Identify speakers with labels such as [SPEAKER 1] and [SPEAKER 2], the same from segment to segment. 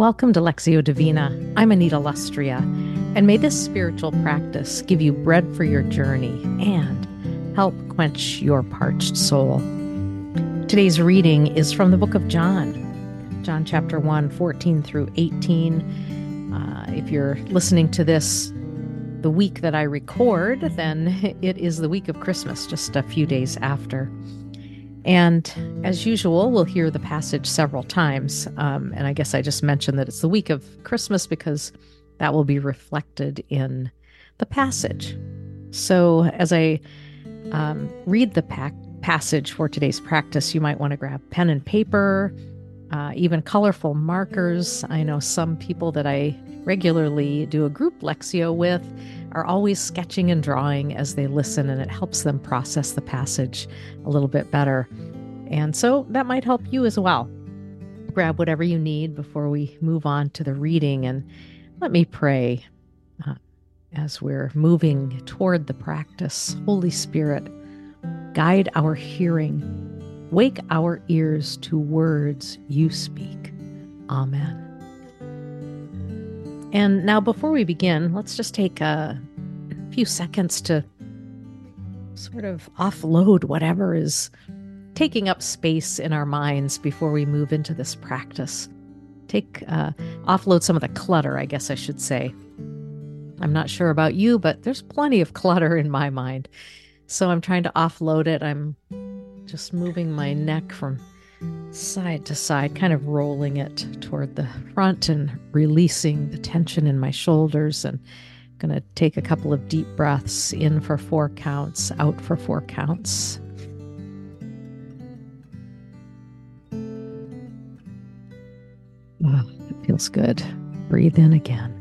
[SPEAKER 1] Welcome to Lectio Divina. I'm Anita Lustrea, and may this spiritual practice give you bread for your journey and help quench your parched soul. Today's reading is from the book of John, John chapter 1, 14 through 18. Uh, if you're listening to this the week that I record, then it is the week of Christmas, just a few days after. And as usual, we'll hear the passage several times. Um, and I guess I just mentioned that it's the week of Christmas because that will be reflected in the passage. So as I um, read the pa- passage for today's practice, you might want to grab pen and paper, uh, even colorful markers. I know some people that I regularly do a group Lectio with are always sketching and drawing as they listen, and it helps them process the passage a little bit better. And so that might help you as well. Grab whatever you need before we move on to the reading, and let me pray uh, as we're moving toward the practice. Holy Spirit, guide our hearing, wake our ears to words you speak. Amen. And now, before we begin, let's just take a few seconds to sort of offload whatever is taking up space in our minds before we move into this practice. Take, uh, offload some of the clutter, I guess I should say. I'm not sure about you, but there's plenty of clutter in my mind. So I'm trying to offload it. I'm just moving my neck from side to side, kind of rolling it toward the front and releasing the tension in my shoulders. And I'm going to take a couple of deep breaths in for four counts, out for four counts. Oh, it feels good. Breathe in again.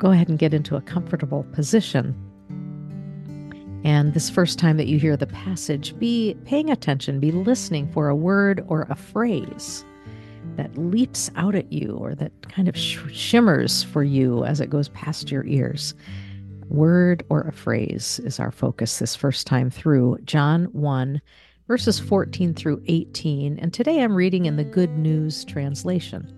[SPEAKER 1] Go ahead and get into a comfortable position. And this first time that you hear the passage, be paying attention, be listening for a word or a phrase that leaps out at you or that kind of sh- shimmers for you as it goes past your ears. Word or a phrase is our focus this first time through John 1, verses 14 through 18. And today I'm reading in the Good News translation.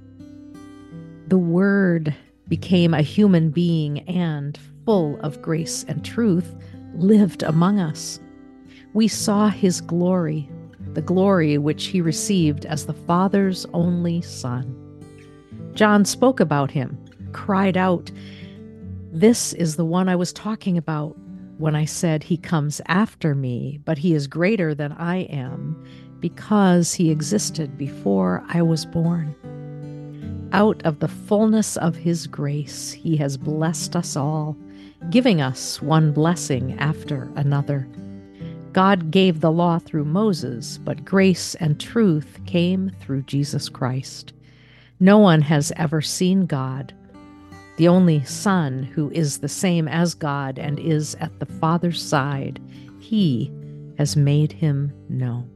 [SPEAKER 1] The Word became a human being and, full of grace and truth, lived among us. We saw his glory, the glory which he received as the Father's only Son. John spoke about him, cried out, This is the one I was talking about when I said, He comes after me, but he is greater than I am, because he existed before I was born. Out of the fullness of His grace, He has blessed us all, giving us one blessing after another. God gave the law through Moses, but grace and truth came through Jesus Christ. No one has ever seen God. The only Son, who is the same as God and is at the Father's side, He has made him known.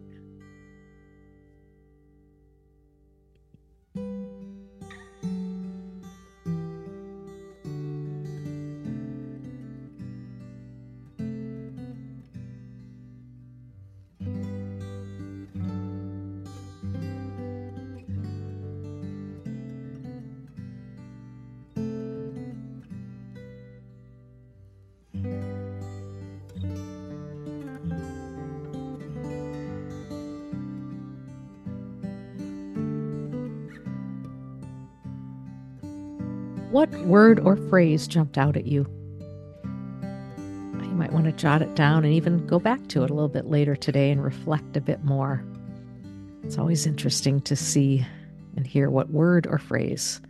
[SPEAKER 1] What word or phrase jumped out at you? You might want to jot it down and even go back to it a little bit later today and reflect a bit more. It's always interesting to see and hear what word or phrase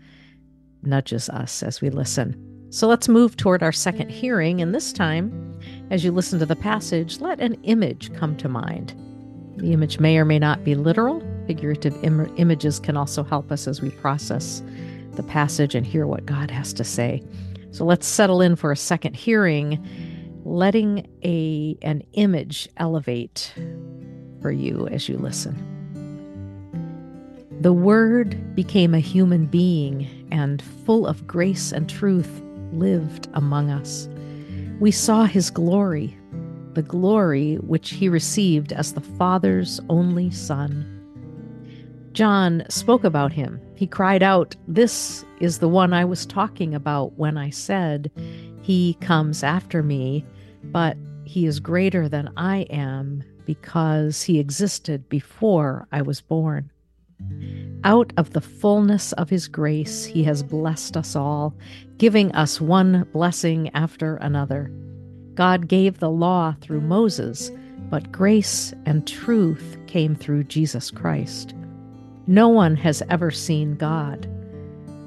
[SPEAKER 1] nudges us as we listen. So let's move toward our second hearing, and this time, as you listen to the passage, let an image come to mind. The image may or may not be literal. Figurative Im- images can also help us as we process the passage and hear what God has to say. So let's settle in for a second hearing, letting a an image elevate for you as you listen. The Word became a human being and, full of grace and truth, lived among us. We saw his glory, the glory which he received as the Father's only Son. John spoke about him. He cried out, This is the one I was talking about when I said, He comes after me, but he is greater than I am because he existed before I was born. Out of the fullness of his grace, he has blessed us all, giving us one blessing after another. God gave the law through Moses, but grace and truth came through Jesus Christ. No one has ever seen God.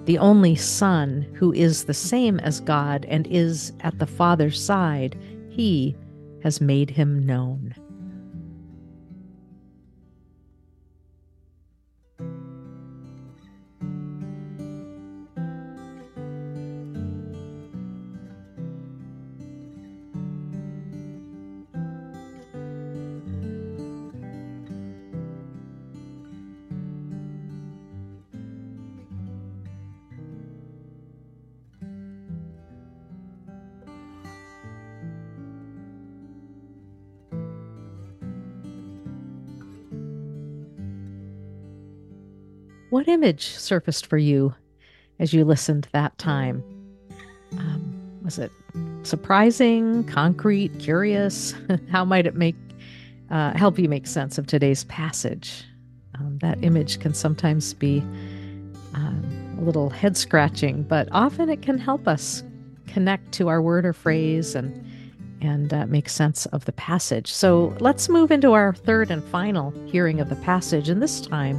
[SPEAKER 1] The only Son, who is the same as God and is at the Father's side, he has made him known. What image surfaced for you as you listened that time? Um, was it surprising, concrete, curious? How might it make uh, help you make sense of today's passage? Um, that image can sometimes be um, a little head scratching, but often it can help us connect to our word or phrase and and uh, make sense of the passage. So let's move into our third and final hearing of the passage, and this time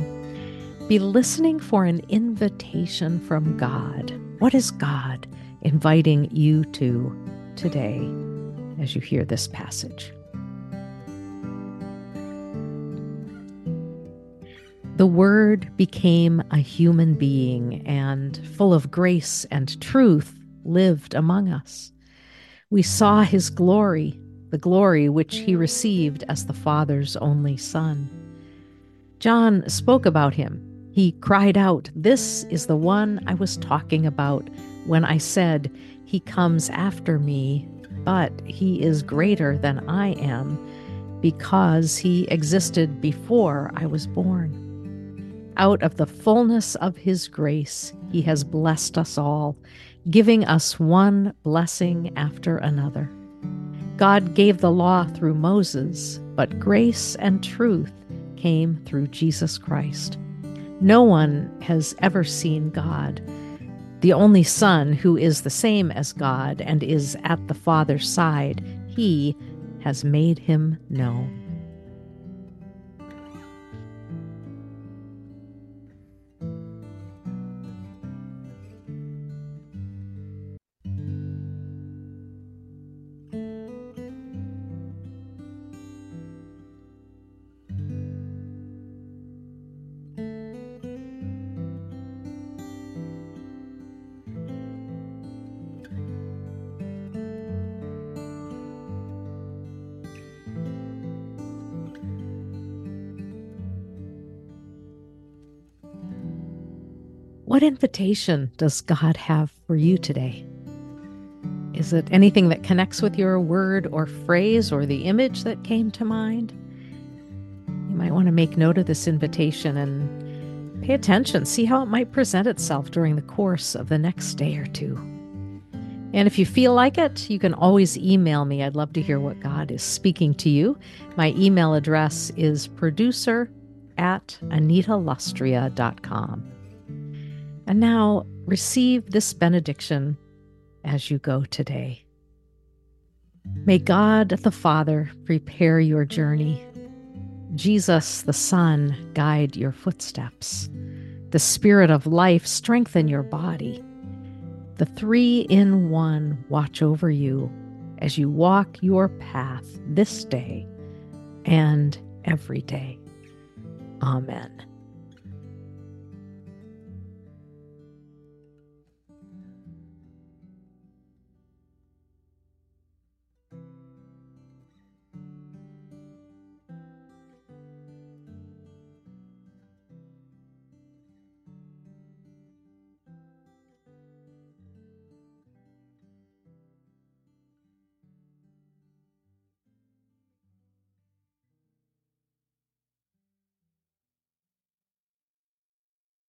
[SPEAKER 1] be listening for an invitation from God. What is God inviting you to today as you hear this passage? The Word became a human being and, full of grace and truth, lived among us. We saw his glory, the glory which he received as the Father's only Son. John spoke about him he cried out, This is the one I was talking about when I said, He comes after me, but he is greater than I am, because he existed before I was born. Out of the fullness of his grace, he has blessed us all, giving us one blessing after another. God gave the law through Moses, but grace and truth came through Jesus Christ. No one has ever seen God. The only Son, who is the same as God and is at the Father's side, he has made him known. What invitation does God have for you today? Is it anything that connects with your word or phrase or the image that came to mind? You might want to make note of this invitation and pay attention, see how it might present itself during the course of the next day or two. And if you feel like it, you can always email me. I'd love to hear what God is speaking to you. My email address is producer at anitalustrea.com. And now receive this benediction as you go today. May God the Father prepare your journey. Jesus the Son guide your footsteps. The Spirit of life strengthen your body. The three in one watch over you as you walk your path this day and every day. Amen.